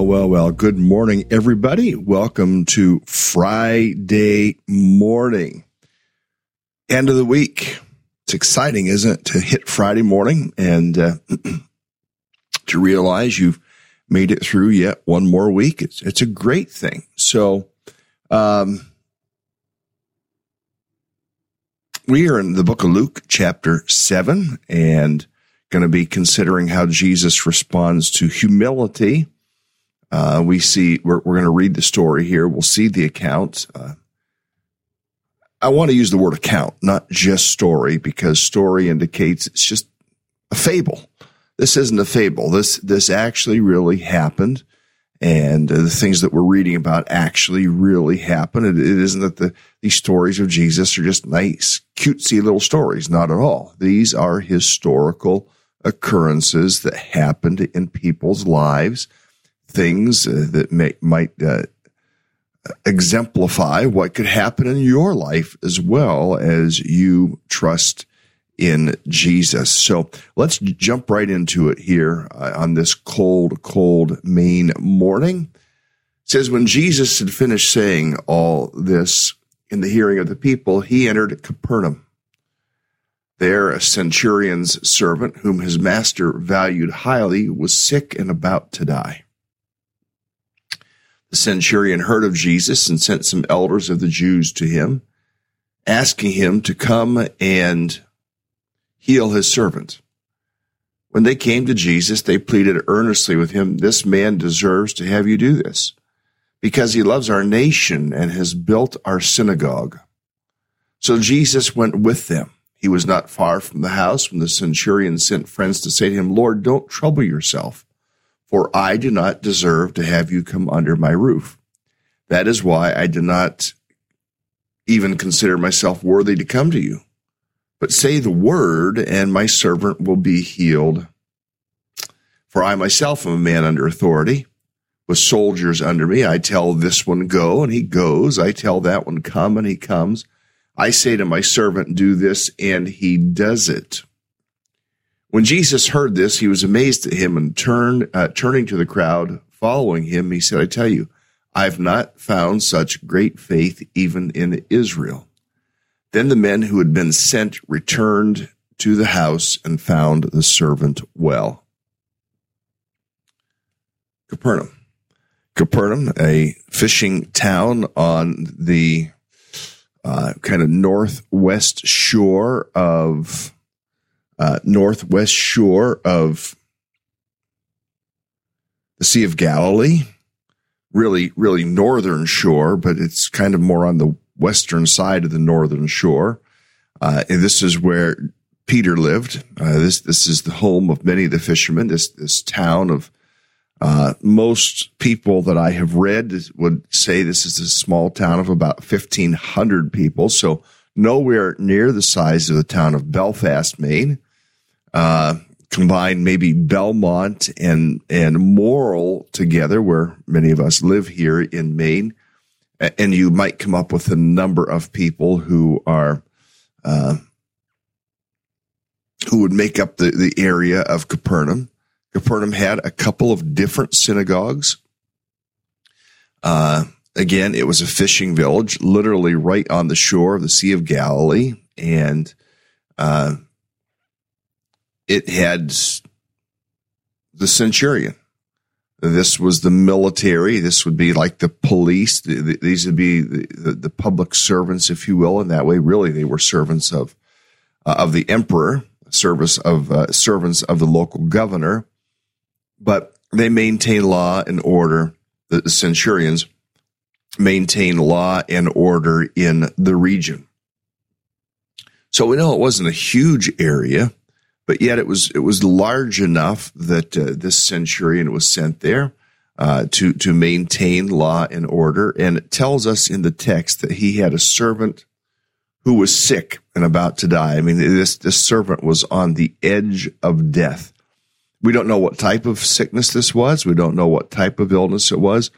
well, well, well. Good morning, everybody. Welcome to Friday morning, end of the week. It's exciting, isn't it, to hit Friday morning and uh, to realize you've made it through yet one more week. It's it's a great thing. So, um, we are in the book of Luke, chapter seven, and going to be considering how Jesus responds to humility. Uh, we see, we're, we're going to read the story here. We'll see the account. Uh, I want to use the word account, not just story, because story indicates it's just a fable. This isn't a fable. This, this actually really happened. And uh, the things that we're reading about actually really happened. It, it isn't that the, these stories of Jesus are just nice, cutesy little stories. Not at all. These are historical occurrences that happened in people's lives, things uh, that may, might uh, exemplify what could happen in your life as well as you trust in Jesus. So let's jump right into it here uh, on this cold, cold Maine morning. It says, when Jesus had finished saying all this in the hearing of the people, he entered Capernaum. There, a centurion's servant, whom his master valued highly, was sick and about to die. The centurion heard of Jesus and sent some elders of the Jews to him, asking him to come and heal his servant. When they came to Jesus, they pleaded earnestly with him, This man deserves to have you do this, because he loves our nation and has built our synagogue. So Jesus went with them. He was not far from the house when the centurion sent friends to say to him, Lord, don't trouble yourself, for I do not deserve to have you come under my roof. That is why I do not even consider myself worthy to come to you. but say the word, and my servant will be healed. For I myself am a man under authority, with soldiers under me. I tell this one go, and he goes. I tell that one come, and he comes. I say to my servant, do this, and he does it. When Jesus heard this, he was amazed at him and turned, uh, turning to the crowd following him, he said, I tell you, I've not found such great faith even in Israel. Then the men who had been sent returned to the house and found the servant well. Capernaum. Capernaum, a fishing town on the uh, kind of northwest shore of uh, northwest shore of the Sea of Galilee, really, really northern shore, but it's kind of more on the western side of the northern shore. Uh, and this is where Peter lived. Uh, this this is the home of many of the fishermen. This this town of uh, most people that I have read would say this is a small town of about fifteen hundred people. So nowhere near the size of the town of Belfast, Maine. Uh, combine maybe Belmont and and Morrill together, where many of us live here in Maine, and you might come up with a number of people who are uh, who would make up the the area of Capernaum. Capernaum had a couple of different synagogues. Uh, again, it was a fishing village, literally right on the shore of the Sea of Galilee, and uh, it had the centurion. This was the military. This would be like the police. These would be the, the public servants, if you will. In that way, really, they were servants of uh, of the emperor, service of uh, servants of the local governor. But they maintain law and order. The centurions maintain law and order in the region. So we know it wasn't a huge area but yet it was it was large enough that uh, this centurion was sent there uh, to to maintain law and order. And it tells us in the text that he had a servant who was sick and about to die. I mean, this this servant was on the edge of death. We don't know what type of sickness this was. We don't know what type of illness it was.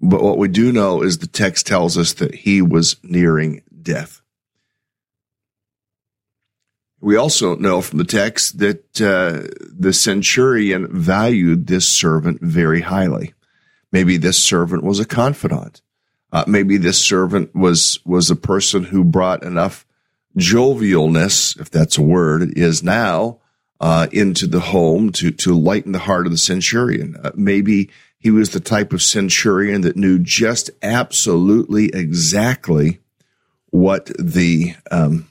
But what we do know is the text tells us that he was nearing death. We also know from the text that uh, the centurion valued this servant very highly. Maybe this servant was a confidant. Uh, maybe this servant was was a person who brought enough jovialness, if that's a word, it is now, uh, into the home to to lighten the heart of the centurion. Uh, maybe he was the type of centurion that knew just absolutely exactly what the um,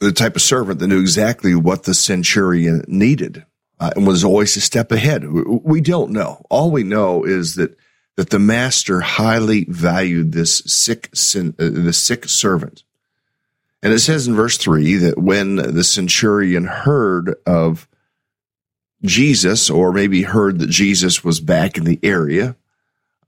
the type of servant that knew exactly what the centurion needed uh, and was always a step ahead. We don't know. All we know is that that the master highly valued this sick uh, the sick servant. And it says in verse 3 that when the centurion heard of Jesus, or maybe heard that Jesus was back in the area,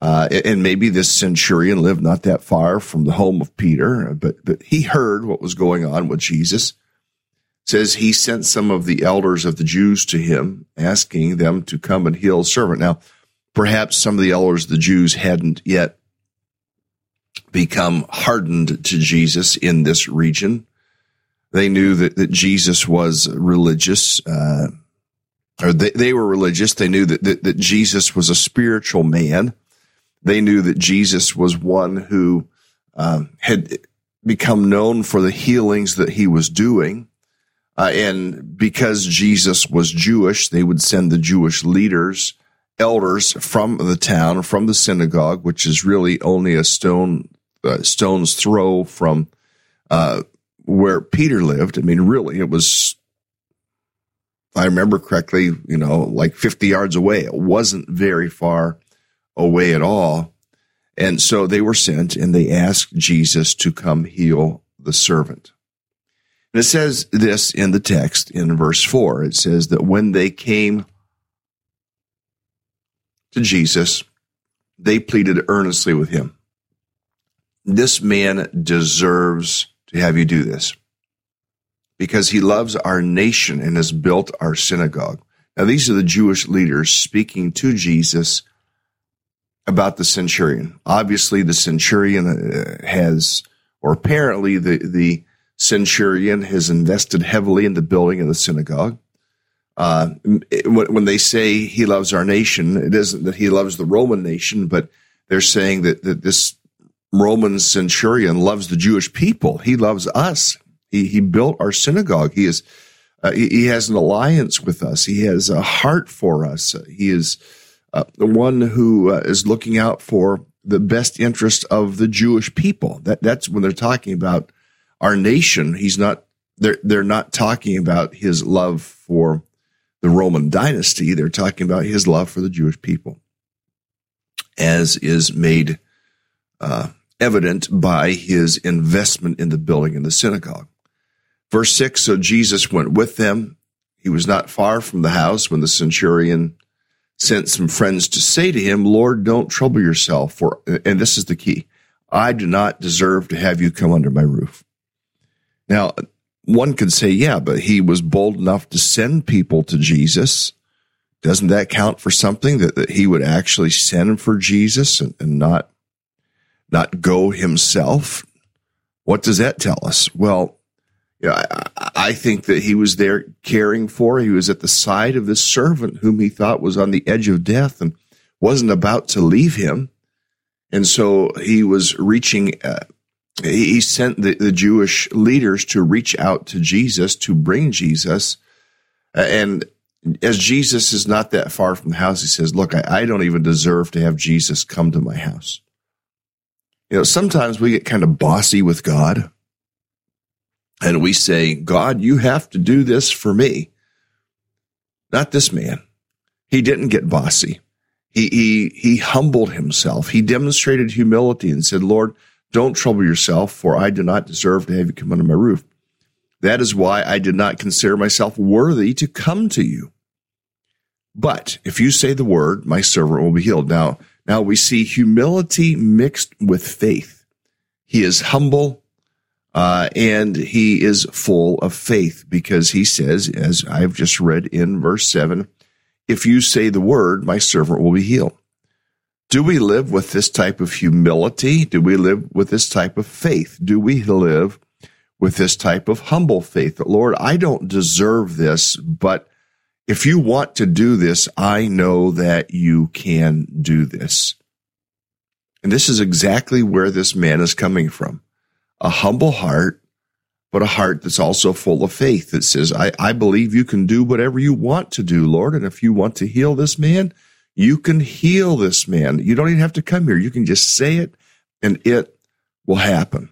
uh, and maybe this centurion lived not that far from the home of Peter, but, but he heard what was going on with Jesus. It says he sent some of the elders of the Jews to him, asking them to come and heal a servant. Now, perhaps some of the elders of the Jews hadn't yet become hardened to Jesus in this region. They knew that, that Jesus was religious, uh, or they, they were religious. They knew that, that, that Jesus was a spiritual man they knew that Jesus was one who uh, had become known for the healings that he was doing. Uh, and because Jesus was Jewish, they would send the Jewish leaders, elders from the town, from the synagogue, which is really only a stone uh, stone's throw from uh, where Peter lived. I mean, really, it was. I remember correctly, you know, like 50 yards away. It wasn't very far away at all. And so they were sent and they asked Jesus to come heal the servant. And it says this in the text in verse 4. It says that when they came to Jesus, they pleaded earnestly with him, This man deserves to have you do this because he loves our nation and has built our synagogue. Now, these are the Jewish leaders speaking to Jesus about the centurion. Obviously, the centurion uh, has, or apparently, the, the centurion has invested heavily in the building of the synagogue. Uh, when they say he loves our nation, it isn't that he loves the Roman nation, but they're saying that, that this Roman centurion loves the Jewish people. He loves us. He, he built our synagogue. He is, uh, he, he, has an alliance with us. He has a heart for us. He is uh, the one who uh, is looking out for the best interest of the Jewish people. That that's when they're talking about our nation. He's not. They're they're not talking about his love for the Roman dynasty. They're talking about his love for the Jewish people, as is made uh, evident by his investment in the building in the synagogue. Verse six. So Jesus went with them. He was not far from the house when the centurion sent some friends to say to him, Lord, don't trouble yourself for, and this is the key. I do not deserve to have you come under my roof. Now, one could say, yeah, but he was bold enough to send people to Jesus. Doesn't that count for something that, that he would actually send for Jesus and, and not, not go himself? What does that tell us? Well, you know, I, I, think that he was there caring for. He was at the side of this servant whom he thought was on the edge of death and wasn't about to leave him. And so he was reaching, uh, he sent the, the Jewish leaders to reach out to Jesus, to bring Jesus. And as Jesus is not that far from the house, he says, Look, I, I don't even deserve to have Jesus come to my house. You know, sometimes we get kind of bossy with God and we say, God, you have to do this for me. Not this man. He didn't get bossy. He, he, he humbled himself. He demonstrated humility and said, Lord, don't trouble yourself, for I do not deserve to have you come under my roof. That is why I did not consider myself worthy to come to you. But if you say the word, my servant will be healed. Now, now we see humility mixed with faith. He is humble uh, and he is full of faith because he says, as I've just read in verse 7, if you say the word, my servant will be healed. Do we live with this type of humility? Do we live with this type of faith? Do we live with this type of humble faith that, Lord, I don't deserve this, but if you want to do this, I know that you can do this. And this is exactly where this man is coming from a humble heart, but a heart that's also full of faith that says, I, I believe you can do whatever you want to do, Lord. And if you want to heal this man, you can heal this man. You don't even have to come here. You can just say it and it will happen.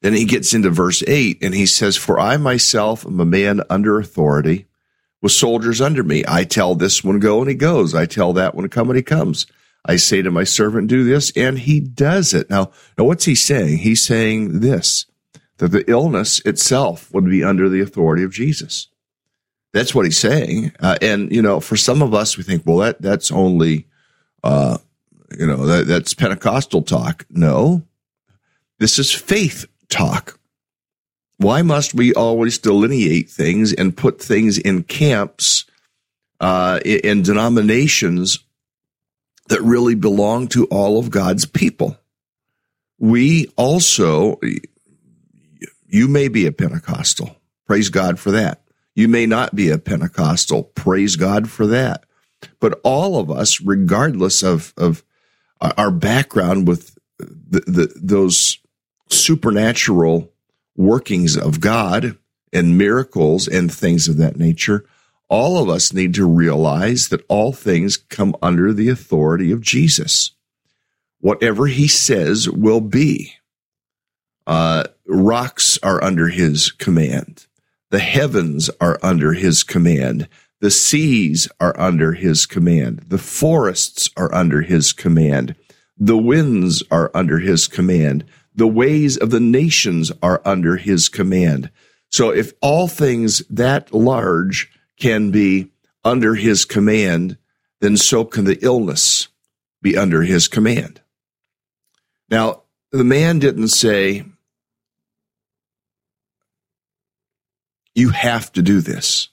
Then he gets into verse 8 and he says, For I myself am a man under authority with soldiers under me. I tell this one to go and he goes. I tell that one to come and he comes. I say to my servant, do this, and he does it. Now, now what's he saying? He's saying this, that the illness itself would be under the authority of Jesus. That's what he's saying. Uh, and, you know, for some of us, we think, well, that, that's only, uh, you know, that, that's Pentecostal talk. No, this is faith talk. Why must we always delineate things and put things in camps, uh, in denominations that really belong to all of God's people. We also, you may be a Pentecostal. Praise God for that. You may not be a Pentecostal. Praise God for that. But all of us, regardless of, of our background with the, the, those supernatural workings of God and miracles and things of that nature, all of us need to realize that all things come under the authority of Jesus. Whatever he says will be. Uh, rocks are under his command. The heavens are under his command. The seas are under his command. The forests are under his command. The winds are under his command. The ways of the nations are under his command. So if all things that large can be under his command, then so can the illness be under his command. Now, the man didn't say, you have to do this.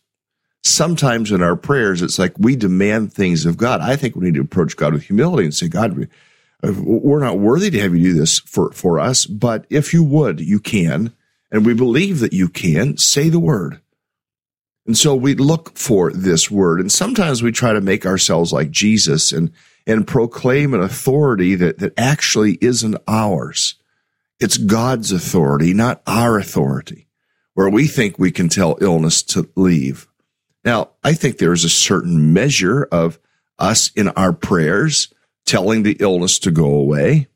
Sometimes in our prayers, it's like we demand things of God. I think we need to approach God with humility and say, God, uh, we're not worthy to have you do this for, for us, but if you would, you can. And we believe that you can. Say the word. And so we look for this word. And sometimes we try to make ourselves like Jesus and, and proclaim an authority that, that actually isn't ours. It's God's authority, not our authority, where we think we can tell illness to leave. Now, I think there is a certain measure of us in our prayers telling the illness to go away.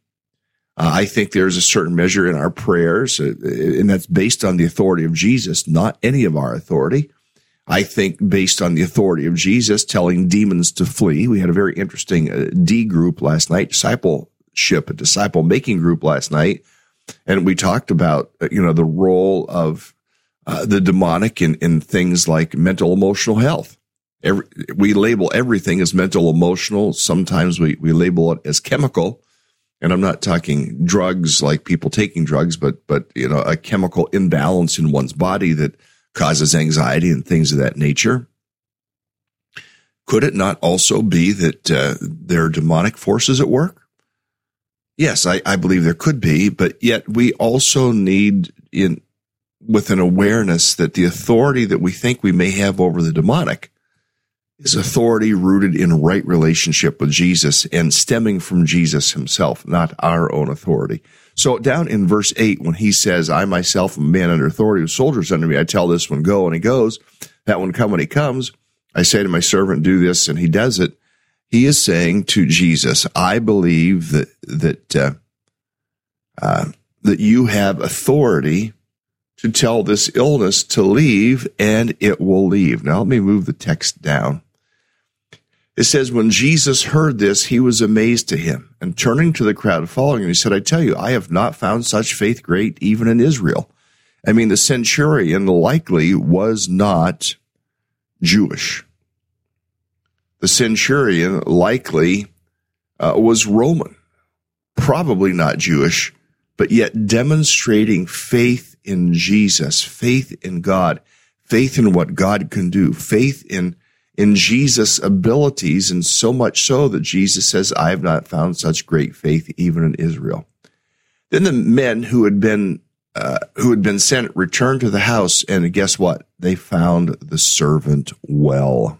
Uh, I think there's a certain measure in our prayers, uh, and that's based on the authority of Jesus, not any of our authority. I think based on the authority of Jesus telling demons to flee. We had a very interesting uh, D group last night, discipleship, a disciple making group last night. And we talked about, uh, you know, the role of uh, the demonic in, in things like mental emotional health. Every, we label everything as mental emotional. Sometimes we, we label it as chemical. And I'm not talking drugs like people taking drugs, but, but, you know, a chemical imbalance in one's body that causes anxiety and things of that nature. Could it not also be that uh, there are demonic forces at work? Yes, I, I believe there could be, but yet we also need in with an awareness that the authority that we think we may have over the demonic is authority rooted in right relationship with Jesus and stemming from Jesus himself, not our own authority. So down in verse eight, when he says, I myself am a man under authority with soldiers under me, I tell this one go and he goes, that one come when he comes. I say to my servant, do this and he does it. He is saying to Jesus, I believe that, that, uh, uh, that you have authority to tell this illness to leave and it will leave. Now let me move the text down. It says, when Jesus heard this, he was amazed to him and turning to the crowd following him, he said, I tell you, I have not found such faith great even in Israel. I mean, the centurion likely was not Jewish. The centurion likely uh, was Roman, probably not Jewish, but yet demonstrating faith in Jesus, faith in God, faith in what God can do, faith in in Jesus' abilities, and so much so that Jesus says, I have not found such great faith even in Israel. Then the men who had been uh, who had been sent returned to the house, and guess what? They found the servant well.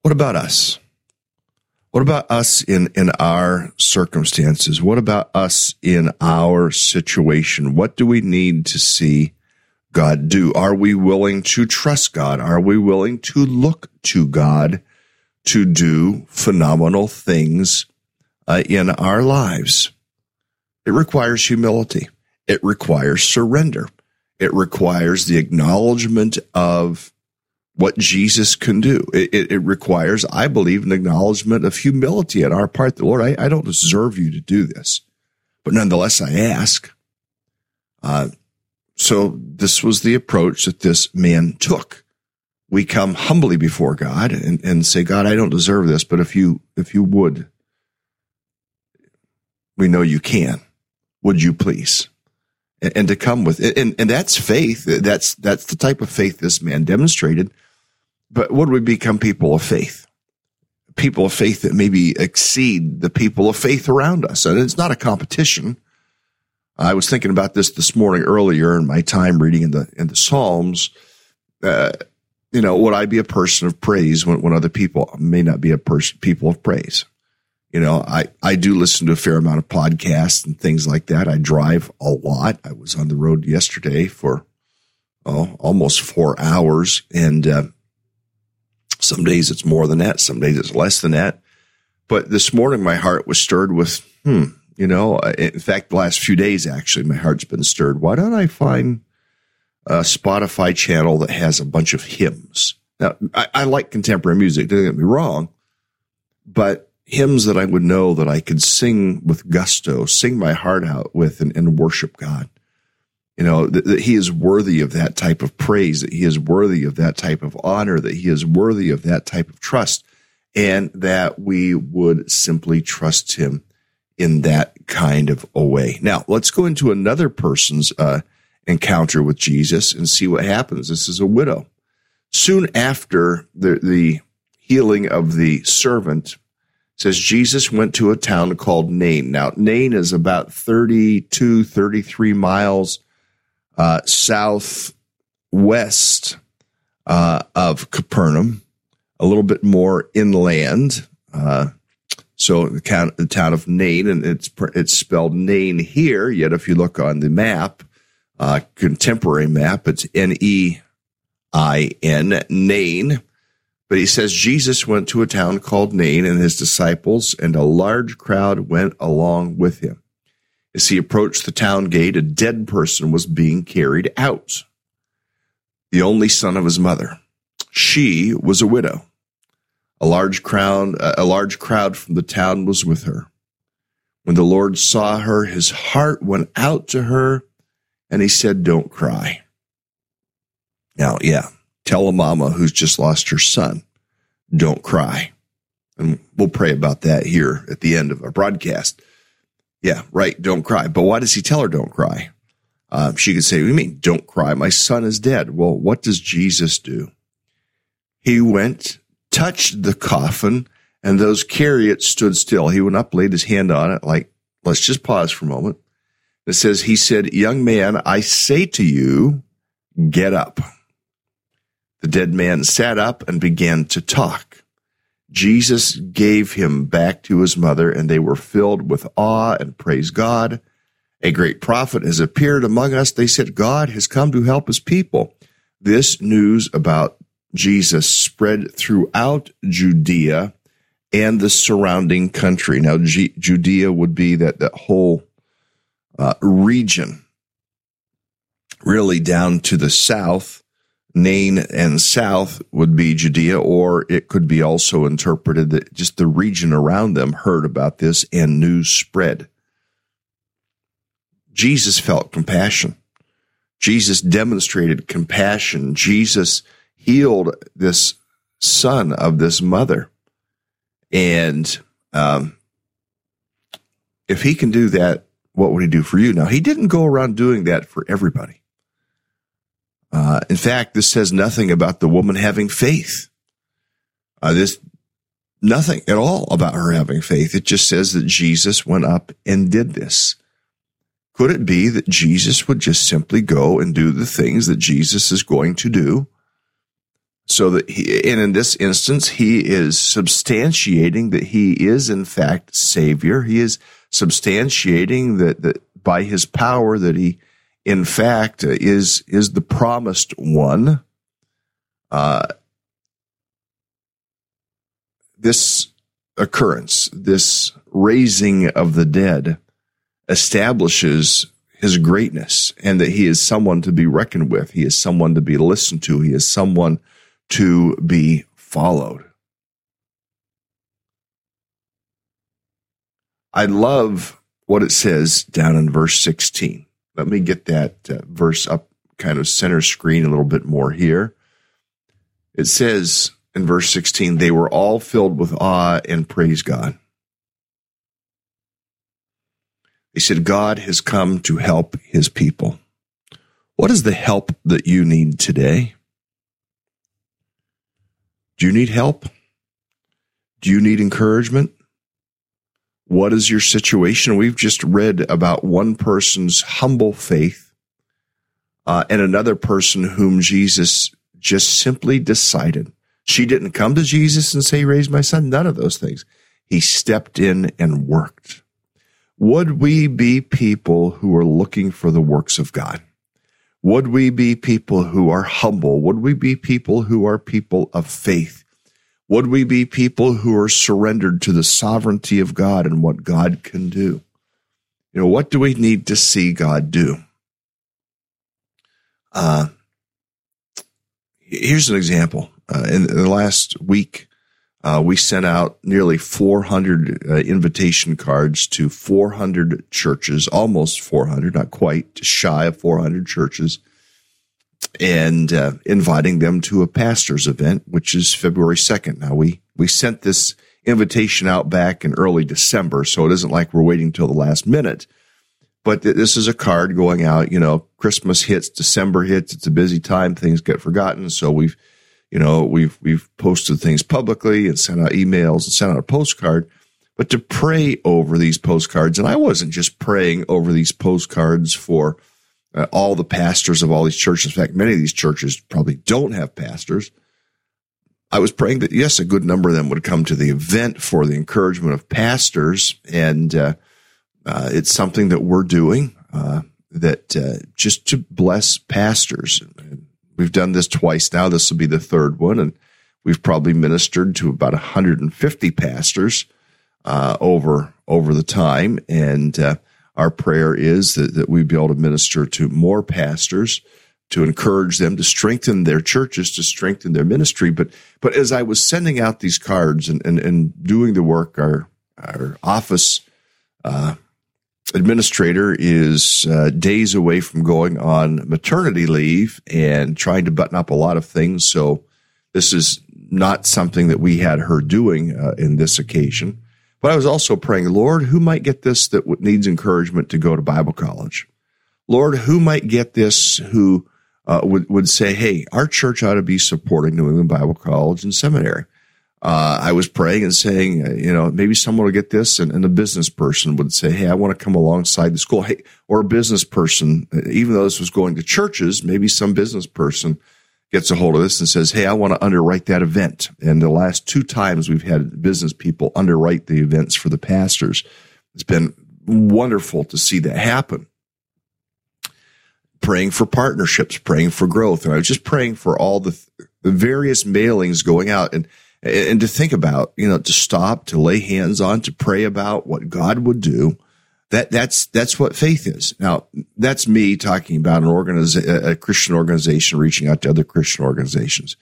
What about us? What about us in, in our circumstances? What about us in our situation? What do we need to see God do? Are we willing to trust God? Are we willing to look to God to do phenomenal things uh, in our lives? It requires humility. It requires surrender. It requires the acknowledgement of what Jesus can do. It, it, it, requires, I believe, an acknowledgement of humility on our part. The Lord, I, I don't deserve you to do this, but nonetheless, I ask. Uh, so this was the approach that this man took. We come humbly before God and, and say, God, I don't deserve this, but if you, if you would, we know you can. Would you please? And, and to come with it. And, and that's faith. That's, that's the type of faith this man demonstrated. But would we become people of faith? People of faith that maybe exceed the people of faith around us. And it's not a competition. I was thinking about this this morning earlier in my time reading in the in the Psalms. Uh, you know, would I be a person of praise when, when other people may not be a person people of praise? You know, I I do listen to a fair amount of podcasts and things like that. I drive a lot. I was on the road yesterday for oh almost four hours, and uh, some days it's more than that. Some days it's less than that. But this morning, my heart was stirred with hmm you know, in fact, the last few days, actually, my heart's been stirred. Why don't I find a Spotify channel that has a bunch of hymns? Now, I, I like contemporary music, don't get me wrong, but hymns that I would know that I could sing with gusto, sing my heart out with and, and worship God. you know, that, that he is worthy of that type of praise, that he is worthy of that type of honor, that he is worthy of that type of trust, and that we would simply trust him in that kind of a way. Now, let's go into another person's uh, encounter with Jesus and see what happens. This is a widow. Soon after the, the healing of the servant, says Jesus went to a town called Nain. Now, Nain is about 32, 33 miles uh, southwest uh, of Capernaum, a little bit more inland. Uh, so the town, the town of Nain, and it's it's spelled Nain here. Yet if you look on the map, uh, contemporary map, it's N E I N Nain. But he says Jesus went to a town called Nain, and his disciples and a large crowd went along with him. As he approached the town gate, a dead person was being carried out, the only son of his mother. She was a widow. A large crowd, a large crowd from the town was with her. When the Lord saw her, his heart went out to her, and he said, "Don't cry." Now, yeah, tell a mama who's just lost her son, "Don't cry," and we'll pray about that here at the end of our broadcast. Yeah, right. Don't cry. But why does he tell her don't cry? Uh, she could say, "We mean, don't cry? My son is dead. Well, what does Jesus do? He went, touched the coffin, and those carry it stood still. He went up, laid his hand on it, like, let's just pause for a moment. It says, He said, Young man, I say to you, get up. The dead man sat up and began to talk. Jesus gave him back to his mother, and they were filled with awe and praise God. A great prophet has appeared among us. They said, God has come to help his people. This news about Jesus spread throughout Judea and the surrounding country. Now, G- Judea would be that, that whole uh, region, really down to the south Nain and south would be Judea, or it could be also interpreted that just the region around them heard about this and news spread. Jesus felt compassion. Jesus demonstrated compassion. Jesus healed this son of this mother. And um, if he can do that, what would he do for you? Now, he didn't go around doing that for everybody. Uh, in fact, this says nothing about the woman having faith. Uh, this nothing at all about her having faith. It just says that Jesus went up and did this. Could it be that Jesus would just simply go and do the things that Jesus is going to do? So that he, and in this instance, he is substantiating that he is in fact Savior. He is substantiating that, that by his power that he in fact, is is the promised one. Uh, this occurrence, this raising of the dead, establishes his greatness and that he is someone to be reckoned with. He is someone to be listened to. He is someone to be followed. I love what it says down in verse 16. Let me get that uh, verse up kind of center screen a little bit more here. It says in verse 16, they were all filled with awe and praise God. He said, God has come to help his people. What is the help that you need today? Do you need help? Do you need encouragement? What is your situation? We've just read about one person's humble faith uh, and another person whom Jesus just simply decided. She didn't come to Jesus and say, Raise my son. None of those things. He stepped in and worked. Would we be people who are looking for the works of God? Would we be people who are humble? Would we be people who are people of faith? Would we be people who are surrendered to the sovereignty of God and what God can do? You know, what do we need to see God do? Uh, here's an example. Uh, in, in, the last week, Uh, we sent out nearly 400 uh, invitation cards to 400 churches, almost 400, not quite, shy of 400 churches, and uh, inviting them to a pastor's event, which is February 2nd. Now, we, we sent this invitation out back in early December, so it isn't like we're waiting till the last minute. But this is a card going out, you know, Christmas hits, December hits, it's a busy time, things get forgotten. So we've you know, we've we've posted things publicly and sent out emails and sent out a postcard, but to pray over these postcards, and I wasn't just praying over these postcards for uh, all the pastors of all these churches. In fact, many of these churches probably don't have pastors. I was praying that yes, a good number of them would come to the event for the encouragement of pastors, and uh, uh, it's something that we're doing. Uh, that uh, just to bless pastors. We've done this twice now. This will be the third one, and we've probably ministered to about 150 pastors uh, over over the time. And uh, our prayer is that, that we be able to minister to more pastors to encourage them to strengthen their churches, to strengthen their ministry. But but as I was sending out these cards and and, and doing the work, our our office uh, administrator is uh, days away from going on maternity leave and trying to button up a lot of things. So this is not something that we had her doing uh, in this occasion. But I was also praying, Lord, who might get this that needs encouragement to go to Bible college? Lord, who might get this who uh, would, would say, hey, our church ought to be supporting New England Bible College and Seminary uh, I was praying and saying, you know, maybe someone will get this, and, and, a business person would say, "Hey, I want to come alongside the school." Hey, or a business person, uh, even though this was going to churches, maybe some business person gets a hold of this and says, "Hey, I want to underwrite that event." And the last two times we've had business people underwrite the events for the pastors, it's been wonderful to see that happen. Praying for partnerships, praying for growth, and I was just praying for all the, the various mailings going out and and to think about, you know, to stop, to lay hands on, to pray about what God would do. That that's that's what faith is. Now, that's me talking about an organization, a Christian organization reaching out to other Christian organizations.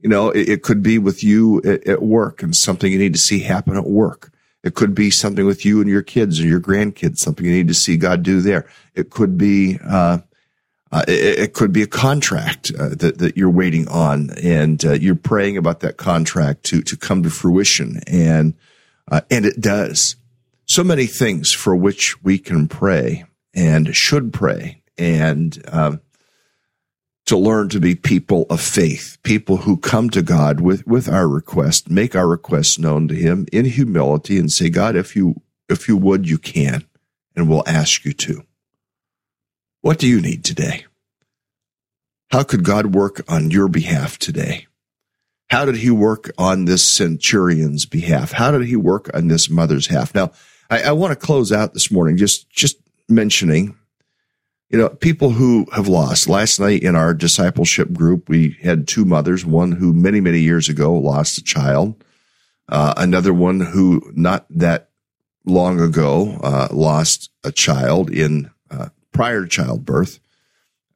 You know, it, it could be with you at, at, work and something you need to see happen at work. It could be something with you and your kids or your grandkids, something you need to see God do there. It could be uh, uh, it, it, could be a contract uh, that, that you're waiting on and uh, you're praying about that contract to, to come to fruition. And, uh, and it does so many things for which we can pray and should pray and, um, to learn to be people of faith, people who come to God with, with our request, make our requests known to him in humility and say, God, if you, if you would, you can, and we'll ask you to. What do you need today? How could God work on your behalf today? How did he work on this centurion's behalf? How did he work on this mother's half? Now, I, I want to close out this morning just, just mentioning, you know, people who have lost. Last night in our discipleship group, we had two mothers, one who many, many years ago lost a child, uh, another one who not that long ago, uh, lost a child in uh, prior to childbirth.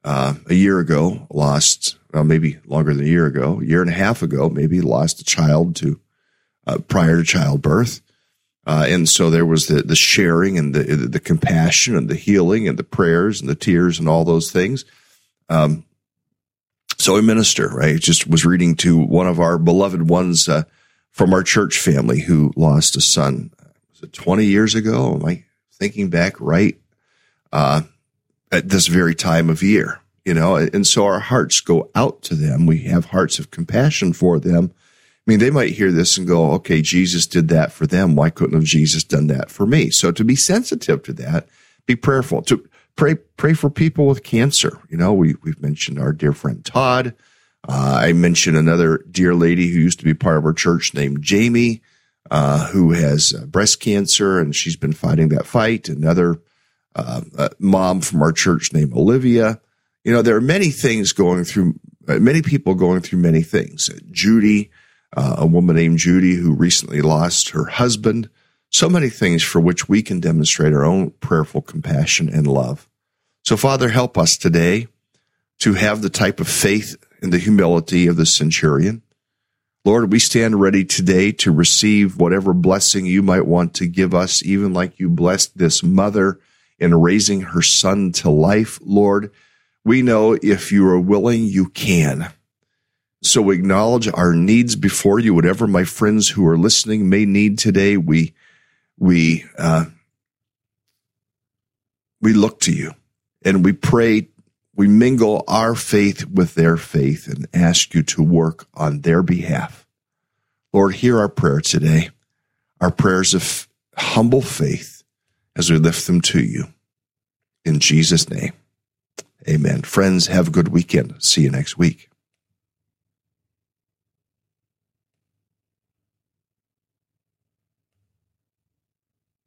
Uh, a year ago, lost, well, maybe longer than a year ago, a year and a half ago, maybe lost a child to uh, prior to childbirth. Uh, and so there was the, the sharing and the, the compassion and the healing and the prayers and the tears and all those things. Um, so a minister, right, just was reading to one of our beloved ones uh, from our church family who lost a son. Was it 20 years ago? Am I thinking back right? At this very time of year, you know, and so our hearts go out to them. We have hearts of compassion for them. I mean, they might hear this and go, okay, Jesus did that for them. Why couldn't have Jesus done that for me? So to be sensitive to that, be prayerful to pray, pray for people with cancer. You know, we, we've mentioned our dear friend Todd. Uh, I mentioned another dear lady who used to be part of our church named Jamie, uh, who has uh, breast cancer and she's been fighting that fight. Another mom from our church named Olivia. You know, there are many things going through, uh, many people going through many things. Judy, uh, a woman named Judy who recently lost her husband. So many things for which we can demonstrate our own prayerful compassion and love. So, Father, help us today to have the type of faith and the humility of the centurion. Lord, we stand ready today to receive whatever blessing you might want to give us, even like you blessed this mother in raising her son to life. Lord, we know if you are willing, you can. So acknowledge our needs before you, whatever my friends who are listening may need today. We, we, uh, we look to you and we pray we mingle our faith with their faith and ask you to work on their behalf. Lord, hear our prayer today, our prayers of humble faith as we lift them to you. In Jesus' name, amen. Friends, have a good weekend. See you next week.